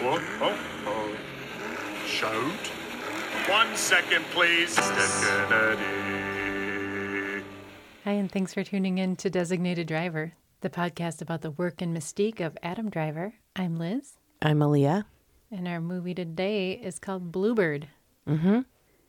What? Oh, oh. Showed? One second, please, Hi, and thanks for tuning in to Designated Driver, the podcast about the work and mystique of Adam Driver. I'm Liz, I'm Aaliyah. and our movie today is called Bluebird. Mm-hmm.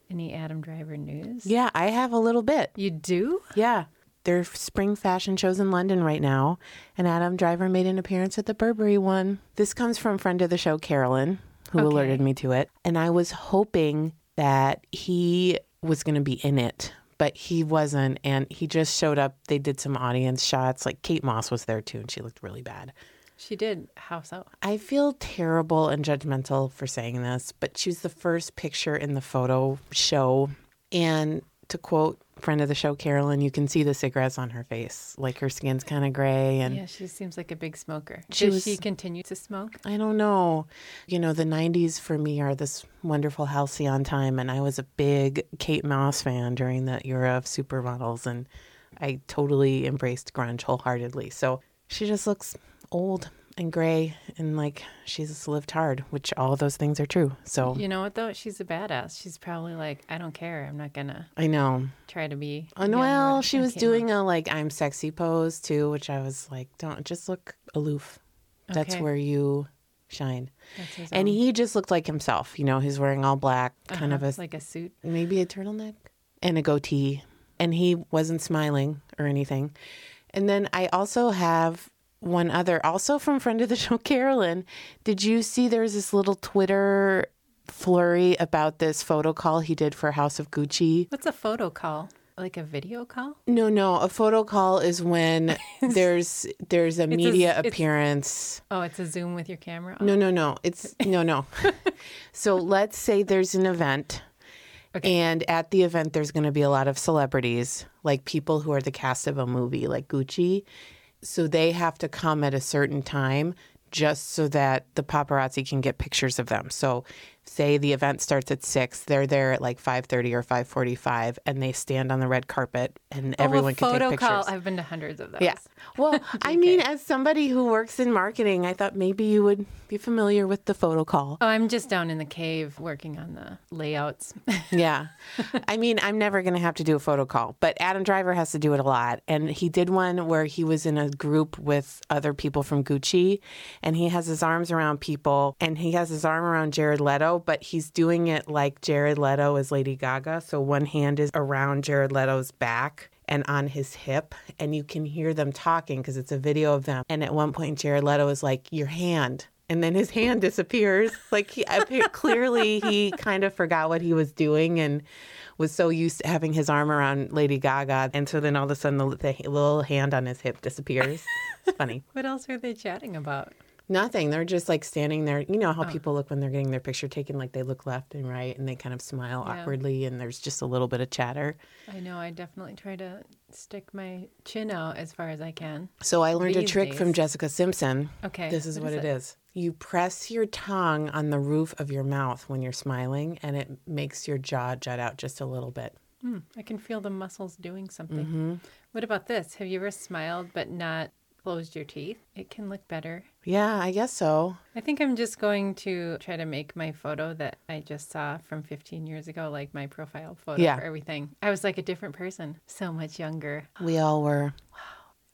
Any Adam Driver news? Yeah, I have a little bit. You do? Yeah. Their spring fashion shows in London right now, and Adam Driver made an appearance at the Burberry one. This comes from friend of the show, Carolyn, who Okay. alerted me to it. And I was hoping that he was going to be in it, but he wasn't. And he just showed up. They did some audience shots. Like Kate Moss was there too, and she looked really bad. She did. How so? I feel terrible and judgmental for saying this, but she was the first picture in the photo show. And to quote friend of the show, Carolyn, you can see the cigarettes on her face. Like her skin's kind of gray. And Yeah, she seems like a big smoker. She Does was- she continue to smoke? I don't know. You know, the 90s for me are this wonderful halcyon time. And I was a big Kate Moss fan during that era of supermodels. And I totally embraced grunge wholeheartedly. So she just looks old and gray and like she's lived hard, which all of those things are true. So You know what, though? She's a badass. She's probably like, I don't care. I'm not to I know. try to be. And or well, she was doing a like I'm sexy pose too, which I was like, don't just look aloof. That's Okay. where you shine. And own. he just looked like himself. You know, he's wearing all black, kind of Uh-huh, a like a suit. maybe a turtleneck and a goatee. And he wasn't smiling or anything. And then I also have one other, also from friend of the show, Carolyn. Did you see there's this little Twitter flurry about this photo call he did for House of Gucci? What's a photo call? Like a video call? No, no. A photo call is when there's there's a media it's- appearance. Oh, it's a Zoom with your camera on? No, no, no. It's no, no. so let's say there's an event. Okay. And at the event, there's going to be a lot of celebrities, like people who are the cast of a movie, like Gucci. So they have to come at a certain time just so that the paparazzi can get pictures of them. So say the event starts at 6, they're there at like 5:30 or 5:45 and they stand on the red carpet and Oh, everyone can take pictures. call. I've been to hundreds of those. Yeah. Well, I mean, as somebody who works in marketing, I thought maybe you would be familiar with the photo call. Oh, I'm just down in the cave working on the layouts. Yeah. I mean, I'm never going to have to do a photo call, but Adam Driver has to do it a lot. And he did one where he was in a group with other people from Gucci and he has his arms around people and he has his arm around Jared Leto, but he's doing it like Jared Leto is Lady Gaga. So one hand is around Jared Leto's back and on his hip and you can hear them talking because it's a video of them. And at one point Jared Leto is like, "Your hand." And then his hand disappears. Like he clearly he kind of forgot what he was doing and was so used to having his arm around Lady Gaga. And so then all of a sudden the, the little hand on his hip disappears. It's funny. what else are they chatting about? Nothing. They're just like standing there. You know how people look when they're getting their picture taken, like they look left and right and they kind of smile Yeah. awkwardly and there's just a little bit of chatter. I know I definitely try to stick my chin out as far as I can. So I learned a trick from. Jessica Simpson. Okay, This is what what, is it is. You press your tongue on the roof of your mouth when you're smiling and it makes your jaw jut out just a little bit. Hmm, I can feel the muscles doing something. Mm-hmm. What about this? Have you ever smiled but not closed your teeth? It can look better. Yeah, I guess so. I think I'm just going to try to make my photo that I just saw from 15 years ago, like my profile photo Yeah. for everything. I was like a different person, so much younger. We all were.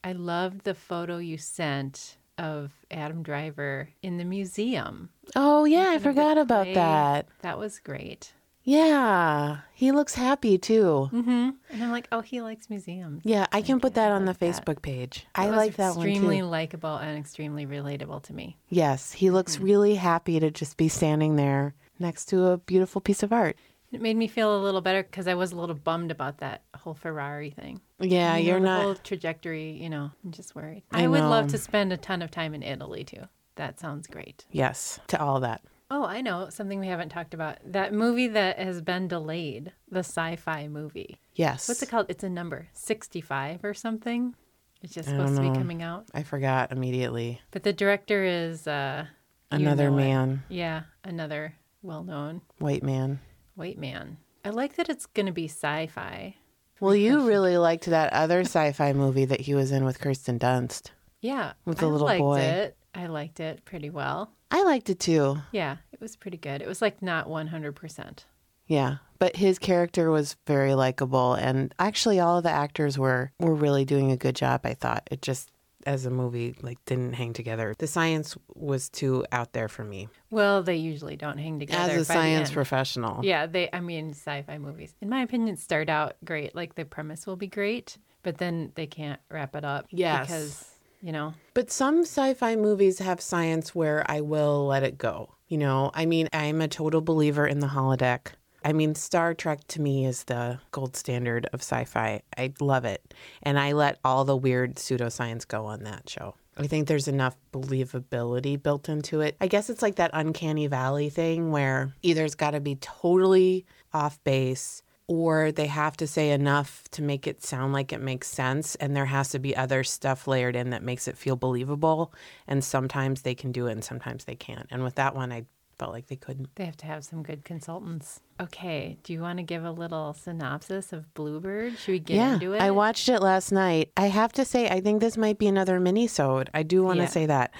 I loved the photo you sent of Adam Driver in the museum. Oh, yeah, I Kind of the forgot about that. That was great. Yeah, he looks happy too. Mm-hmm. And I'm like, oh, he likes museums. Yeah, I can put that on the like that. Facebook page. That I like that one Extremely likable and extremely relatable to me. Yes, he looks Mm-hmm. really happy to just be standing there next to a beautiful piece of art. It made me feel a little better because I was a little bummed about that whole Ferrari thing. Yeah, You know, you're the not. whole trajectory. You know, I'm just worried. I I, would love to spend a ton of time in Italy too. That sounds great. Yes, to all that. Oh, I know something we haven't talked about. That movie that has been delayed, the sci-fi movie. Yes. What's it called? It's a number, 65 or something. It's just supposed to be coming out. I forgot immediately. But the director is uh you Another know it. man, Yeah, another well-known white man. white man. I like that it's going to be sci-fi. Well, you really liked that other sci-fi movie that he was in with Kirsten Dunst. Yeah, With the I little liked boy. it. I liked it pretty well. I liked it too. Yeah, it was pretty good. It was like not 100%. Yeah, but his character was very likable, and actually, all of the actors were were really doing a good job. I thought it just as a movie like didn't hang together. The science was too out there for me Well, they usually don't hang together. as a science professional. Yeah, they. I mean, sci-fi movies, in my opinion, start out great. Like the premise will be great, but then they can't wrap it up. Yes. because you know. But some sci-fi movies have science where I will let it go. You know, I mean, I'm a total believer in the holodeck. I mean, Star Trek to me is the gold standard of sci-fi. I love it, and I let all the weird pseudoscience go on that show. I think there's enough believability built into it. I guess it's like that uncanny valley thing where either it's got to be totally off base or they have to say enough to make it sound like it makes sense and there has to be other stuff layered in that makes it feel believable and sometimes they can do it and sometimes they can't and with that one i felt like they couldn't They have to have some good consultants. Okay, do you want to give a little synopsis of Bluebird? Should we get yeah into it? i watched it last night i have to say i think this might be another mini-sode i do want to say that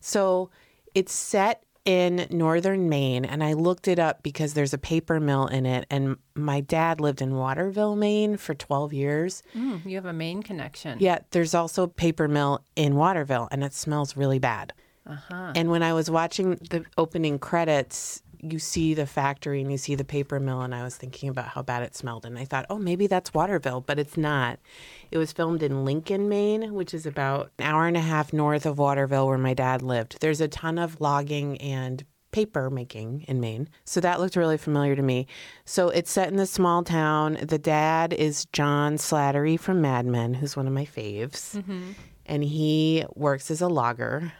so it's set in northern maine and i looked it up because there's a paper mill in it and my dad lived in waterville maine for 12 years Mm, you have a Maine connection. Yeah, there's also a paper mill in Waterville, and it smells really bad. Uh-huh. And when I was watching the opening credits, you see the factory and you see the paper mill, and I was thinking about how bad it smelled. And I thought, oh, maybe that's Waterville, but it's not. It was filmed in Lincoln, Maine, which is about an hour and a half north of Waterville, where my dad lived. There's a ton of logging and paper making in Maine. So that looked really familiar to me. So it's set in this small town. The dad is John Slattery from Mad Men, who's one of my faves. Mm-hmm. And he works as a logger,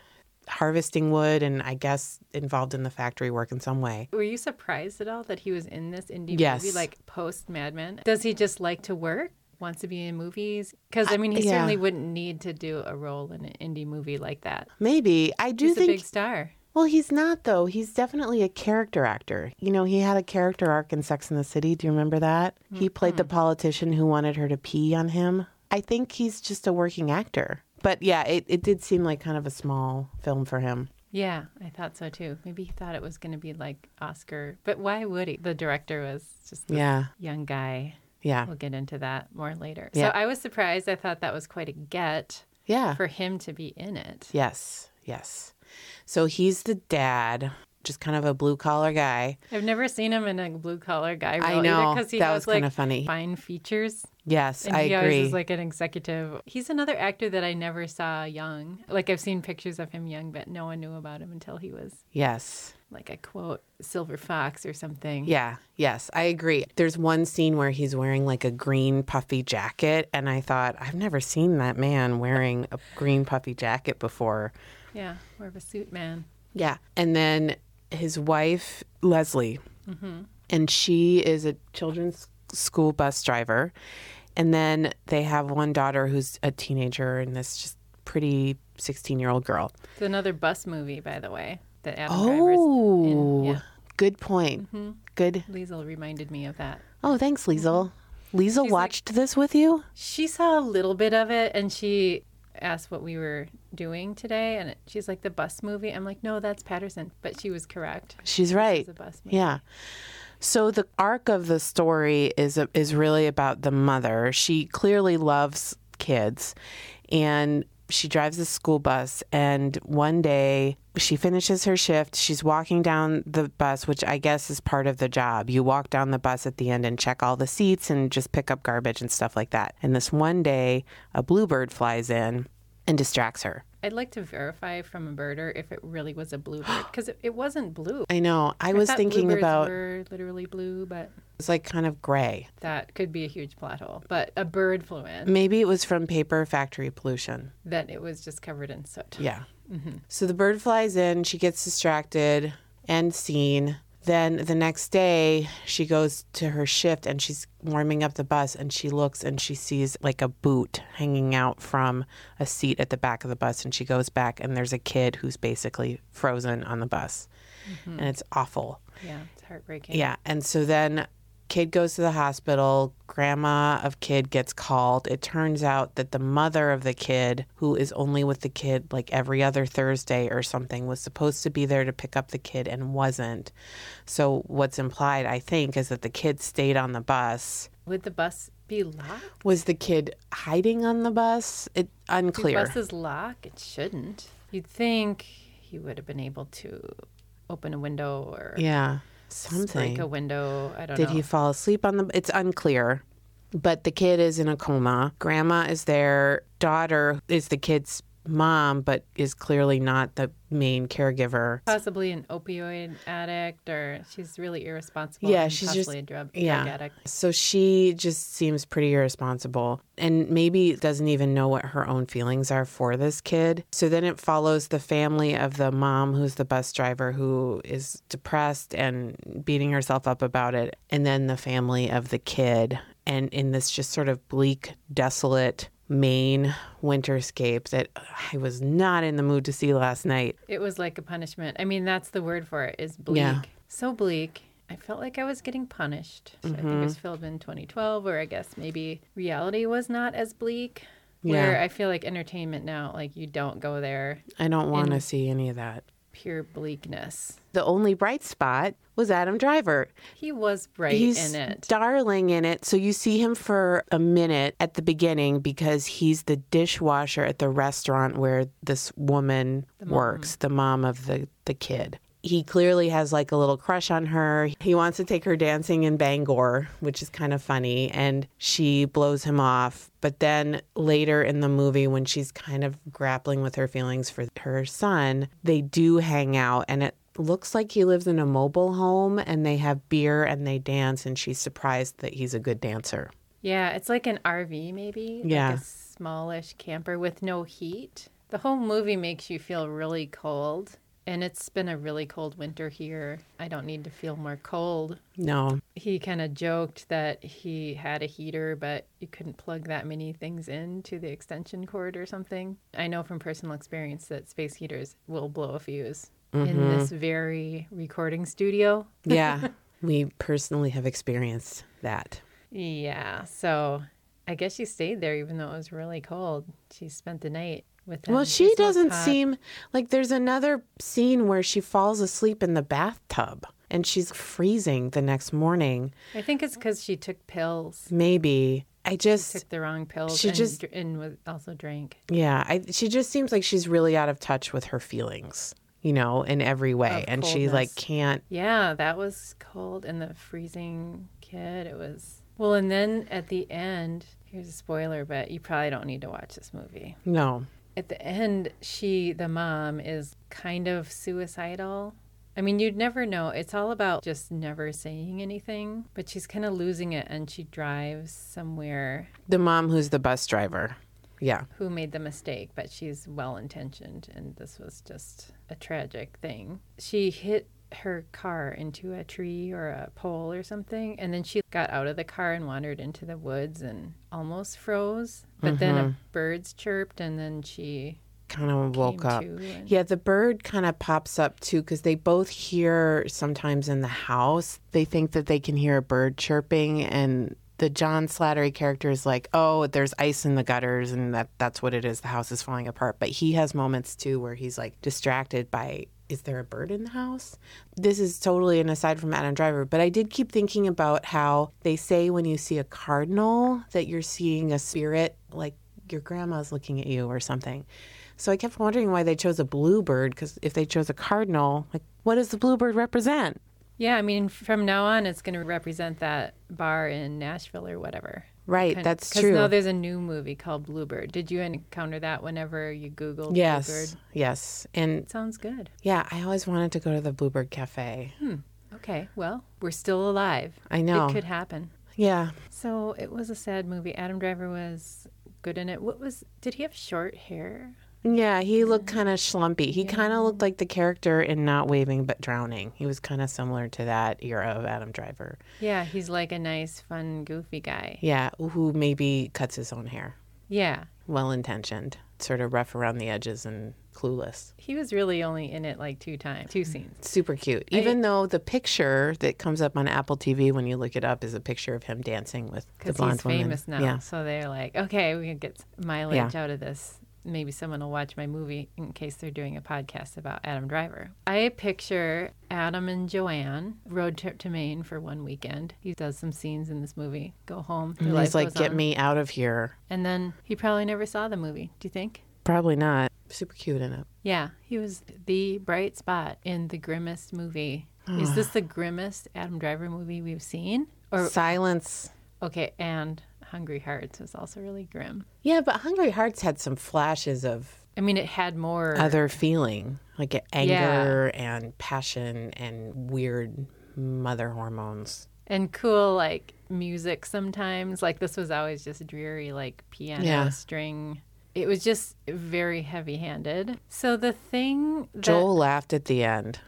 harvesting wood and I guess involved in the factory work in some way. Were you surprised at all that he was in this indie Yes. movie, like post Mad Men? Does he just like to work? Wants to be in movies? Because I mean, he yeah. certainly wouldn't need to do a role in an indie movie like that. Maybe. I do He's a think big star. Well, he's not though. He's definitely a character actor. You know, he had a character arc in Sex in the City. Do you remember that? He played the mm-hmm. politician who wanted her to pee on him. I think he's just a working actor. But yeah, it, it did seem like kind of a small film for him. Yeah, I thought so too. Maybe he thought it was going to be like Oscar, but why would he? The director was just Yeah. young guy. Yeah. We'll get into that more later. Yeah. So I was surprised. I thought that was quite a get Yeah. for him to be in it. Yes. Yes. So he's the dad, just kind of a blue collar guy. I've never seen him in a blue collar guy role I know. because he That has was kinda like funny. fine features. Yes, And I he always agree. is like an executive. He's another actor that I never saw young. Like I've seen pictures of him young, but no one knew about him until he was yes. like a quote silver fox or something. Yeah, yes, I agree. There's one scene where he's wearing like a green puffy jacket, and I thought, I've never seen that man wearing a green puffy jacket before. Yeah, more of a suit man. Yeah. And then his wife, Leslie, mm-hmm. and she is a children's school bus driver. And then they have one daughter who's a teenager and this just pretty 16 year old girl. It's another bus movie, by the way, that Adam Driver's Oh, in. Yeah, good point. Mm-hmm. Good. Liesel reminded me of that. Oh, thanks, Liesel. Liesel like- watched this with you? She saw a little bit of it and she asked what we were doing today. And she's like, the bus movie. I'm like, no, that's Paterson. But she was correct. She's right. A bus movie. Yeah. So the arc of the story is is really about the mother. She clearly loves kids and she drives a school bus and one day she finishes her shift. She's walking down the bus, which I guess is part of the job. You walk down the bus at the end and check all the seats and just pick up garbage and stuff like that. And this one day, a bluebird flies in and distracts her. I'd like to verify from a birder if it really was a bluebird because it, it wasn't blue. I know. I was thought thinking about were literally blue, but it's like kind of gray. that could be a huge plot hole. But a bird flew in, Maybe it was from paper factory pollution. that it was just covered in soot. Yeah. Mm-hmm. So the bird flies in, she gets distracted and seen. Then the next day, she goes to her shift and she's warming up the bus and she looks and she sees like a boot hanging out from a seat at the back of the bus. And she goes back and there's a kid who's basically frozen on the bus. Mm-hmm. And it's awful. Yeah, it's heartbreaking. Yeah. And so then Kid goes to the hospital. Grandma of kid gets called. It turns out that the mother of the kid, who is only with the kid like every other Thursday or something, was supposed to be there to pick up the kid and wasn't. So, what's implied, I think, is that the kid stayed on the bus. Would the bus be locked? Was the kid hiding on the bus? It unclear. buses lock? It shouldn't. You'd think he would have been able to open a window or yeah, something. a window. I don't know. Did know. he fall asleep on the? It's unclear. But the kid is in a coma. Grandma is there. Daughter is the kid's mom, but is clearly not the main caregiver. Possibly an opioid addict, or she's really irresponsible. Yeah, she's possibly just- a drug, yeah. drug addict. So she just seems pretty irresponsible and maybe doesn't even know what her own feelings are for this kid. So then it follows the family of the mom who's the bus driver who is depressed and beating herself up about it. And then the family of the kid. And in this just sort of bleak, desolate Maine winterscape that I was not in the mood to see last night. It was like a punishment. I mean, that's the word for it. Is bleak. Yeah. So bleak. I felt like I was getting punished. I think it Mm-hmm. was filmed in 2012, or I guess maybe reality was not as bleak. Where Yeah. I feel like entertainment now, like you don't go there, I don't want to see any of that. Pure bleakness. The only bright spot was Adam Driver. He was bright he's in it. darling in it. So you see him for a minute at the beginning because he's the dishwasher at the restaurant where this woman works, the mom of the, the kid. He clearly has like a little crush on her. He wants to take her dancing in Bangor, which is kind of funny, and she blows him off. But then later in the movie, when she's kind of grappling with her feelings for her son, they do hang out, and it looks like he lives in a mobile home and they have beer and they dance and she's surprised that he's a good dancer. Yeah, it's like an RV maybe. Yeah. Like a smallish camper with no heat. The whole movie makes you feel really cold. And it's been a really cold winter here. I don't need to feel more cold. No. He kind of joked that he had a heater, but you couldn't plug that many things into the extension cord or something. I know from personal experience that space heaters will blow a fuse in mm-hmm. this very recording studio. Yeah. we personally have experienced that. Yeah, so I guess she stayed there even though it was really cold. She spent the night with him. Well, she doesn't seem like there's another scene where she falls asleep in the bathtub and she's freezing the next morning. I think it's because she took pills. Maybe. I just Took the wrong pills. She and, just- and was also drank. Yeah, I, she just seems like she's really out of touch with her feelings, you know, in every way, Of and she like can't. Yeah, that was cold. And the freezing kid, it was. Well, and then at the end, here's a spoiler, but you probably don't need to watch this movie. No, At the end, she, the mom, is kind of suicidal. I mean, you'd never know. It's all about just never saying anything, but she's kind of losing it and she drives somewhere the mom who's the bus driver. Yeah, who made the mistake, but she's well intentioned and this was just a tragic thing. She hit her car into a tree or a pole or something and then she got out of the car and wandered into the woods and almost froze. But then a mm-hmm. birds chirped and then she kind of woke up. and- Yeah, the bird kind of pops up too because they both hear sometimes in the house. They think that they can hear a bird chirping, and the John Slattery character is like, "Oh, there's ice in the gutters, and that that's what it is. The house is falling apart." But he has moments too where he's like distracted by. Is there a bird in the house? This is totally an aside from Adam Driver, but I did keep thinking about how they say when you see a cardinal that you're seeing a spirit, like your grandma's looking at you or something. So I kept wondering why they chose a bluebird because if they chose a cardinal, like what does the bluebird represent? Yeah, I mean, from now on, it's going to represent that bar in Nashville or whatever. Right, Kind- that's 'cause true. now there's a new movie called Bluebird. Did you encounter that whenever you Googled yes, Bluebird? yes, and it Sounds good. yeah, I always wanted to go to the Bluebird Cafe. Hmm, okay, well, we're still alive. I know. It could happen. Yeah, So it was a sad movie. Adam Driver was good in it. What was, did he have short hair? Yeah, he looked kind of schlumpy. He kind of looked like the character in Not Waving but Drowning. He was kind of similar to that era of Adam Driver. Yeah, he's like a nice, fun, goofy guy. Yeah, who maybe cuts his own hair. Yeah. Well intentioned. sort of rough around the edges and clueless. He was really only in it like two times, two scenes. Super cute. Even though the picture that comes up on Apple TV when you look it up is a picture of him dancing with the Because blonde he's woman. famous now. Yeah. So they're like, okay, we can get mileage out of this. Maybe someone will watch my movie in case they're doing a podcast about Adam Driver. I picture Adam and Joanne road trip to Maine for one weekend. He does some scenes in this movie. Go home. And he's like, get on." me out of here. And then he probably never saw the movie. Do you think? Probably not. Super cute in it. Yeah, he was the bright spot in the grimmest movie. Is this the grimmest Adam Driver movie we've seen? Or Silence. okay, and Hungry Hearts was also really grim. Yeah, but Hungry Hearts had some flashes of I mean, it had more. other feeling, like anger and passion and weird mother hormones. and cool like music sometimes like this was always just dreary like piano Yeah. string it was just very heavy handed so the thing that Joel laughed at the end.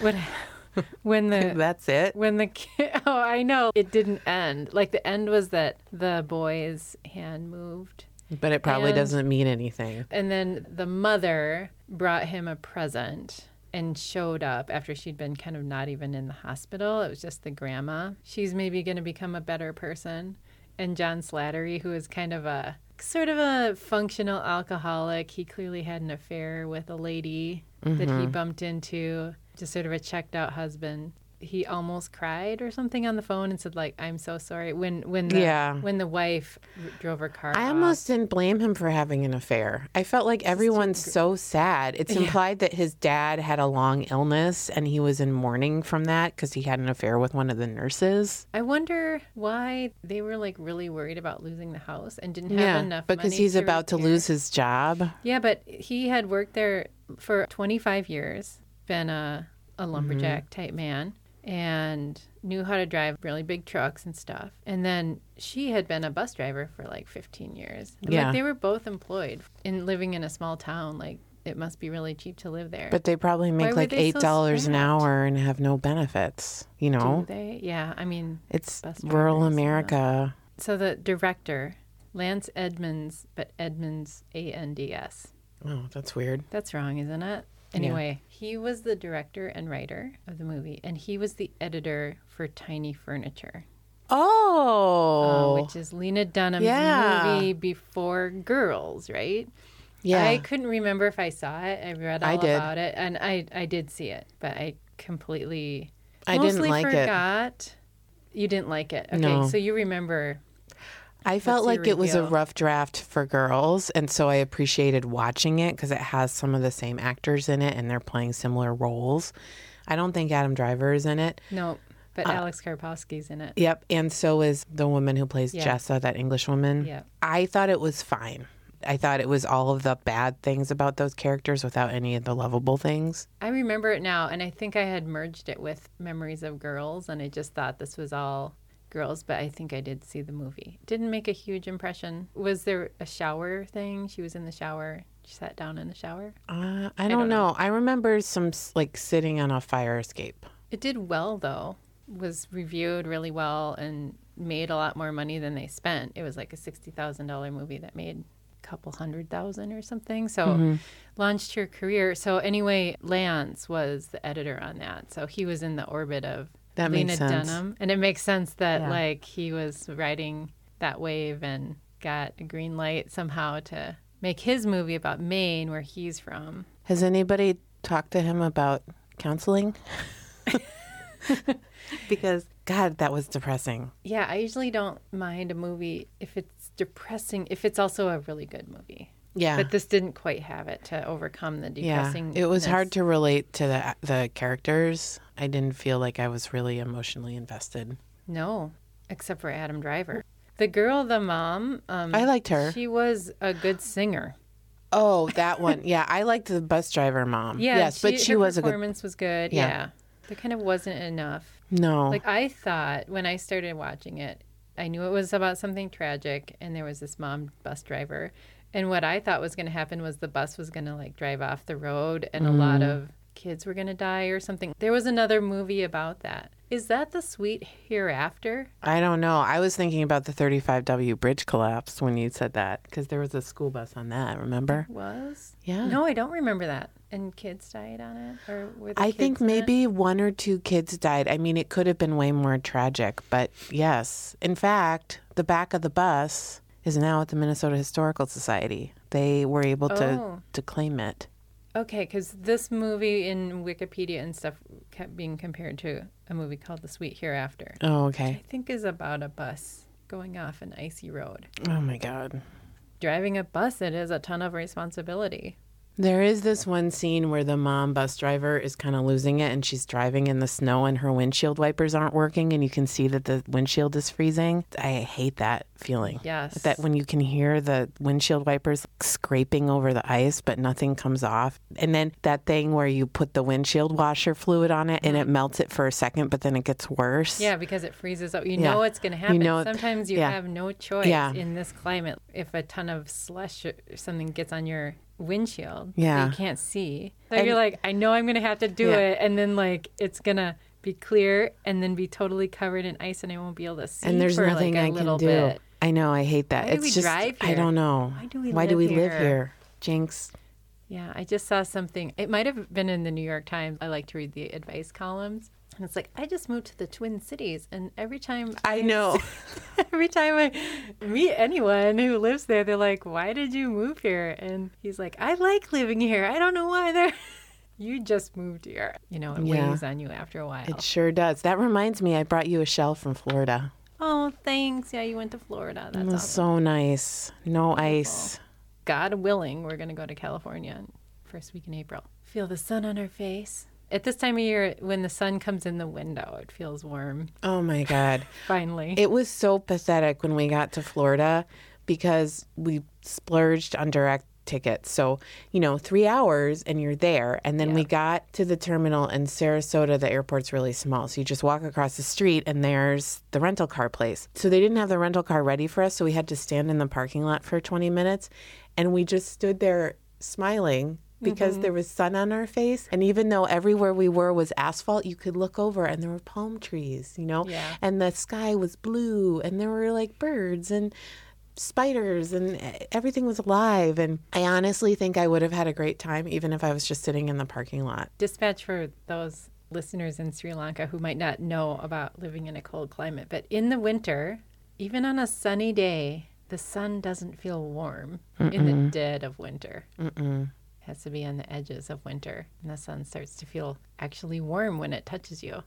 what when the That's it. when the kid oh i know it didn't end like the end was that the boy's hand moved But it probably And- doesn't mean anything. and then the mother brought him a present and showed up after she'd been kind of not even in the hospital. It was just the grandma. She's maybe going to become a better person. And John Slattery, who is kind of a sort of a functional alcoholic, he clearly had an affair with a lady that he mm-hmm. bumped into, just sort of a checked out husband. He almost cried or something on the phone and said like, "I'm so sorry." When when the Yeah. when the wife drove her car, I off. almost didn't blame him for having an affair. I felt like everyone's so sad. It's implied that his dad had a long illness and he was in mourning from that because he had an affair with one of the nurses. I wonder why they were like really worried about losing the house and didn't have yeah, enough because he's about to lose his job. Yeah, but he had worked there for 25 years, been a, a Mm-hmm. lumberjack type man, and knew how to drive really big trucks and stuff. And then she had been a bus driver for like 15 years. And, Yeah. Like they were both employed in living in a small town. Like it must be really cheap to live there. But they probably make were like eight so dollars an hour and have no benefits. You know, Do they? Yeah. I mean, it's rural America. So the director, Lance Edmands, but Edmands A N D S. Oh, that's weird. That's wrong, isn't it? Anyway, he was the director and writer of the movie, and he was the editor for Tiny Furniture, uh, Oh, which is Lena Dunham's Yeah. movie before Girls, right? yeah. I couldn't remember if I saw it. I read all I did. about it, and I I did see it, but I completely I didn't like it. forgot. You didn't like it, okay? No. So you remember I felt like it was a rough draft for girls, and so I appreciated watching it because it has some of the same actors in it, and they're playing similar roles. I don't think Adam Driver is in it. no, but Uh, Alex Karpovsky's in it. Yep, and so is the woman who plays Yeah. Jessa, that English woman. Yeah. I thought it was fine. I thought it was all of the bad things about those characters without any of the lovable things. I remember it now, and I think I had merged it with Memories of Girls, and I just thought this was all girls, but I think I did see the movie. Didn't make a huge impression. Was there a shower thing? She was in the shower. She sat down in the shower. Uh, I don't know. I remember some like sitting on a fire escape. It did well, though. Was reviewed really well and made a lot more money than they spent. It was like a $60,000 movie that made a couple hundred thousand or something. So Mm-hmm. launched her career. So anyway, Lance was the editor on that. So he was in the orbit of That Lena makes sense. Dunham. And it makes sense that Yeah. like he was riding that wave and got a green light somehow to make his movie about Maine where he's from. Has anybody talked to him about counseling? because God, that was depressing. Yeah, I usually don't mind a movie if it's depressing, if it's also a really good movie. Yeah. But this didn't quite have it to overcome the depressing. yeah, it was hard to relate to the the characters. I didn't feel like I was really emotionally invested. No, except for Adam Driver. The girl, the mom, um, I liked her. She was a good singer. Oh, that one. Yeah, I liked the bus driver mom. Yeah, yes, but she was a good. performance was good. Yeah. Yeah. there kind of wasn't enough. No, Like I thought when I started watching it, I knew it was about something tragic, and there was this mom bus driver, and what I thought was going to happen was the bus was going to like drive off the road, and a lot Mm. of kids were going to die or something. There was another movie about that. Is that the sweet hereafter? I don't know. I was thinking about the 35W bridge collapse when you said that because there was a school bus on that, remember? Was? Yeah. No, I don't remember that. And kids died on it? Or were I think in it? maybe one or two kids died. I mean, it could have been way more tragic, but yes. In fact, the back of the bus is now at the Minnesota Historical Society. They were able to, Oh. to claim it. Okay, because this movie in Wikipedia and stuff kept being compared to a movie called The Sweet Hereafter. Oh, okay. I think is about a bus going off an icy road. Oh, my God. Driving a bus, it is a ton of responsibility. There is this one scene where the mom bus driver is kind of losing it and she's driving in the snow and her windshield wipers aren't working and you can see that the windshield is freezing. I hate that feeling. Yes. That when you can hear the windshield wipers scraping over the ice but nothing comes off. And then that thing where you put the windshield washer fluid on it and it melts it for a second but then it gets worse. Mm-hmm. Yeah, because it freezes up. You Yeah. know it's going to happen. You know Sometimes you yeah. have no choice Yeah. in this climate. If a ton of slush or something gets on your windshield Yeah. you can't see. So And- you're like, I know I'm going to have to do Yeah. it. And then, like, it's going to be clear and then be totally covered in ice and I won't be able to see And there's for nothing like a I can do. bit. I know, I hate that. Why do it's we just I don't know. Why do we Why do live we live here? here? Jinx. Yeah, I just saw something. It might have been in the New York Times. I like to read the advice columns. And it's like, I just moved to the Twin Cities. And every time I know. every time I meet anyone who lives there, they're like, "Why did you move here?" And he's like, "I like living here. I don't know why they're." You just moved here. You know, it Yeah. weighs on you after a while. It sure does. That reminds me, I brought you a shell from Florida. oh, thanks. Yeah, you went to Florida. That's was awesome. so nice. No ice. God willing, we're going to go to California first week in April. Feel the sun on our face. At this time of year, when the sun comes in the window, it feels warm. Oh my God. Finally. It was so pathetic when we got to Florida because we splurged on direct tickets. So, you know, three hours and you're there. And then we got to the terminal in Sarasota. The airport's really small. So you just walk across the street and there's the rental car place. So they didn't have the rental car ready for us. So we had to stand in the parking lot for 20 minutes. And we just stood there smiling because Mm-hmm. there was sun on our face. And even though everywhere we were was asphalt, you could look over and there were palm trees, you know? Yeah. And the sky was blue and there were like birds and spiders and everything was alive. And I honestly think I would have had a great time even if I was just sitting in the parking lot. dispatch for those listeners in Sri Lanka who might not know about living in a cold climate. But in the winter, even on a sunny day, the sun doesn't feel warm in the dead of winter. Mm-mm. Has to be on the edges of winter. And the sun starts to feel actually warm when it touches you.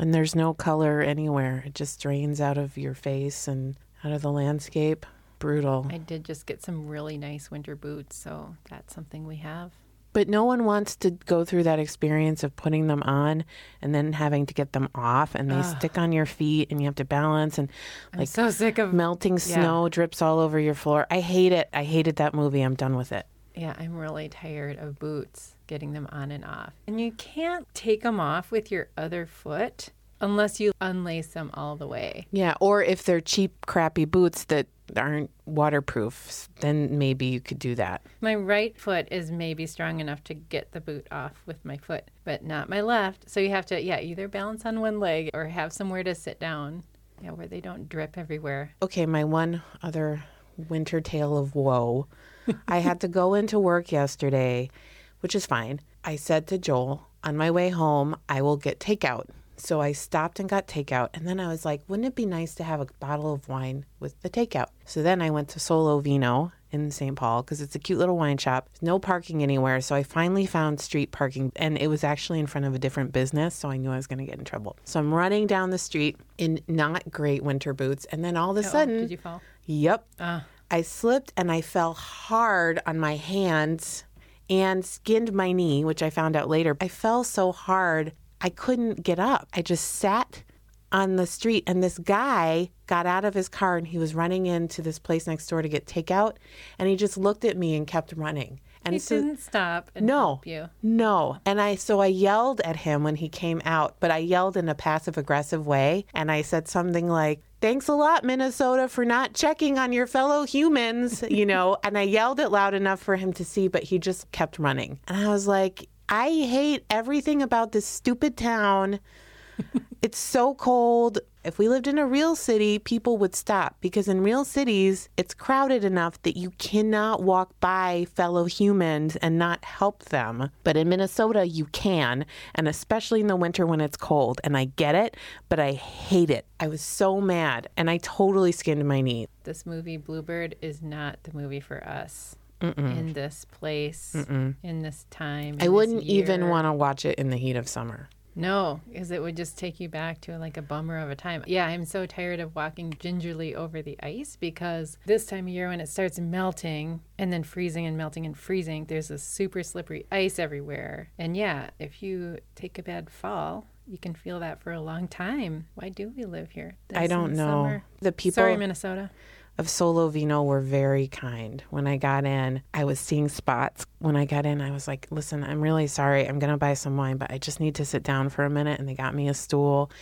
And there's no color anywhere. It just drains out of your face and out of the landscape. Brutal. I did just get some really nice winter boots, so that's something we have. But no one wants to go through that experience of putting them on and then having to get them off and they stick on your feet and you have to balance and I'm like so sick of melting snow drips all over your floor. I hate it. I hated that movie. I'm done with it. Yeah, I'm really tired of boots, getting them on and off. And you can't take them off with your other foot unless you unlace them all the way. Yeah, or if they're cheap, crappy boots that aren't waterproof, then maybe you could do that. My right foot is maybe strong enough to get the boot off with my foot, but not my left. So you have to, yeah, either balance on one leg or have somewhere to sit down, yeah, where they don't drip everywhere. Okay, my one other winter tale of woe. I had to go into work yesterday, which is fine. I said to Joel, on my way home, I will get takeout. So I stopped and got takeout. And then I was like, wouldn't it be nice to have a bottle of wine with the takeout? So then I went to Solo Vino in St. Paul because it's a cute little wine shop. There's no parking anywhere. So I finally found street parking and it was actually in front of a different business. So I knew I was going to get in trouble. So I'm running down the street in not great winter boots. And then all of a Oh, sudden, did you fall? Yep. Ah. I slipped and I fell hard on my hands and skinned my knee, which I found out later. I fell so hard, I couldn't get up. I just sat on the street and this guy got out of his car and he was running into this place next door to get takeout and he just looked at me and kept running. And He so didn't stop and no, help you. no. And I, so I yelled at him when he came out, but I yelled in a passive aggressive way. And I said something like, Thanks a lot, Minnesota, for not checking on your fellow humans, you know. and I yelled it loud enough for him to see, but he just kept running. And I was like, I hate everything about this stupid town. It's so cold. If we lived in a real city, people would stop because in real cities, it's crowded enough that you cannot walk by fellow humans and not help them. But in Minnesota, you can, and especially in the winter when it's cold. And I get it, but I hate it. I was so mad and I totally skinned my knee. This movie, Bluebird, is not the movie for us. In this place, in this time. I wouldn't even want to watch it in the heat of summer. No, because it would just take you back to like a bummer of a time. Yeah, I'm so tired of walking gingerly over the ice because this time of year when it starts melting and then freezing and melting and freezing, there's this super slippery ice everywhere. And yeah, if you take a bad fall, you can feel that for a long time. Why do we live here? I don't know. summer? The people Sorry, Minnesota. Of Solo Vino were very kind. When I got in, I was seeing spots. When I got in, I was like, listen, I'm really sorry. I'm going to buy some wine, but I just need to sit down for a minute. And they got me a stool.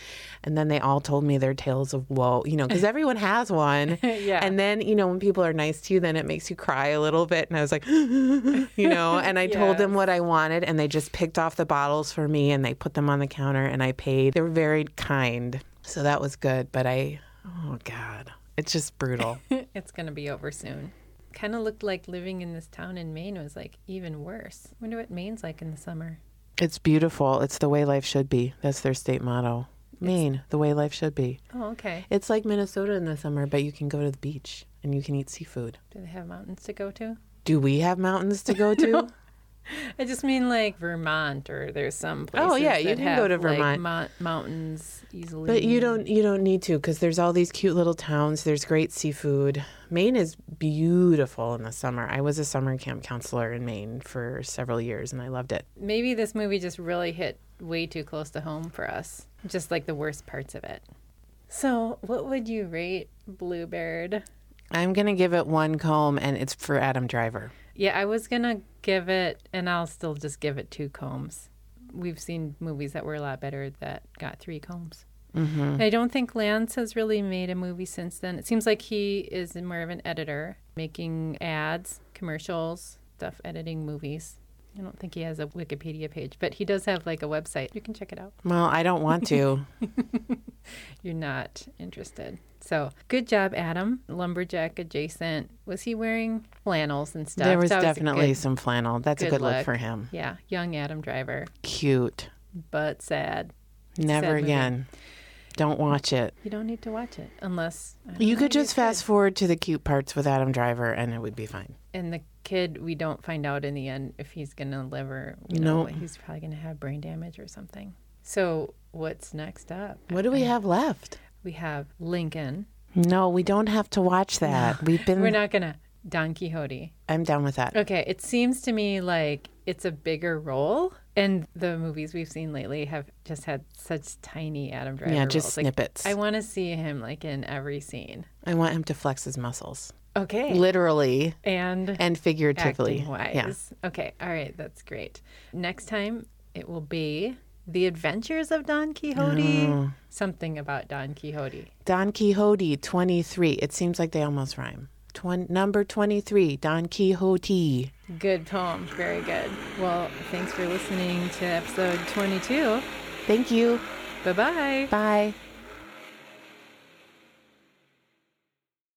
And then they all told me their tales of woe, you know, because everyone has one. Yeah. And then, you know, when people are nice to you, then it makes you cry a little bit. And I was like, you know, and I told them what I wanted. And they just picked off the bottles for me and they put them on the counter and I paid. They were very kind. So that was good. But I, oh God, it's just brutal. it's going to be over soon. Kind of looked like living in this town in Maine was like even worse. wonder what Maine's like in the summer. It's beautiful. It's the way life should be. That's their state motto. Maine, the way life should be. Oh, okay. It's like Minnesota in the summer, but you can go to the beach and you can eat seafood. Do they have mountains to go to? Do we have mountains to go to? I just mean like Vermont, or there's some oh, places. Oh, yeah, you can go to like, Vermont. mountains easily. But you don't you don't need to because there's all these cute little towns. There's great seafood. Maine is beautiful in the summer. I was a summer camp counselor in Maine for several years and I loved it. Maybe this movie just really hit way too close to home for us. Just like the worst parts of it. So, what would you rate Bluebird? I'm gonna give it one comb and it's for Adam Driver. Yeah, I was gonna give it, and I'll still just give it two combs. We've seen movies that were a lot better that got three combs. Mm-hmm. I don't think Lance has really made a movie since then. It seems like he is more of an editor, making ads, commercials, stuff, editing movies. I don't think he has a Wikipedia page, but he does have like a website. You can check it out. Well, I don't want to. You're not interested. So good job, Adam. Lumberjack adjacent. Was he wearing flannels and stuff? there was definitely good- some flannel. That's a good good look look. for him. yeah, young Adam Driver, Cute. but sad. Never Sad movie. again. Don't watch it. You don't need to watch it unless You know, could just fast forward to the cute parts with Adam Driver and it would be fine. And the kid, we don't find out in the end if he's gonna live or you know, No. he's probably gonna have brain damage or something. So what's next up? What do we uh, have left? We have Lincoln. No, we don't have to watch that. We've been We're not gonna Don Quixote. I'm down with that. Okay, it seems to me like it's a bigger role, and the movies we've seen lately have just had such tiny Adam Driver Yeah, just roles. Snippets. I I, want to see him like in every scene. I want him to flex his muscles. Okay, Literally and and figuratively. wise. Yeah. Okay, all right, that's great. Next time it will be The Adventures of Don Quixote. Oh. Something about Don Quixote. Don Quixote 23. It seems like they almost rhyme. Twen- number 23, Don Quixote. Good poem, very good. Well, thanks for listening to episode 22. Thank you. Bye bye. Bye.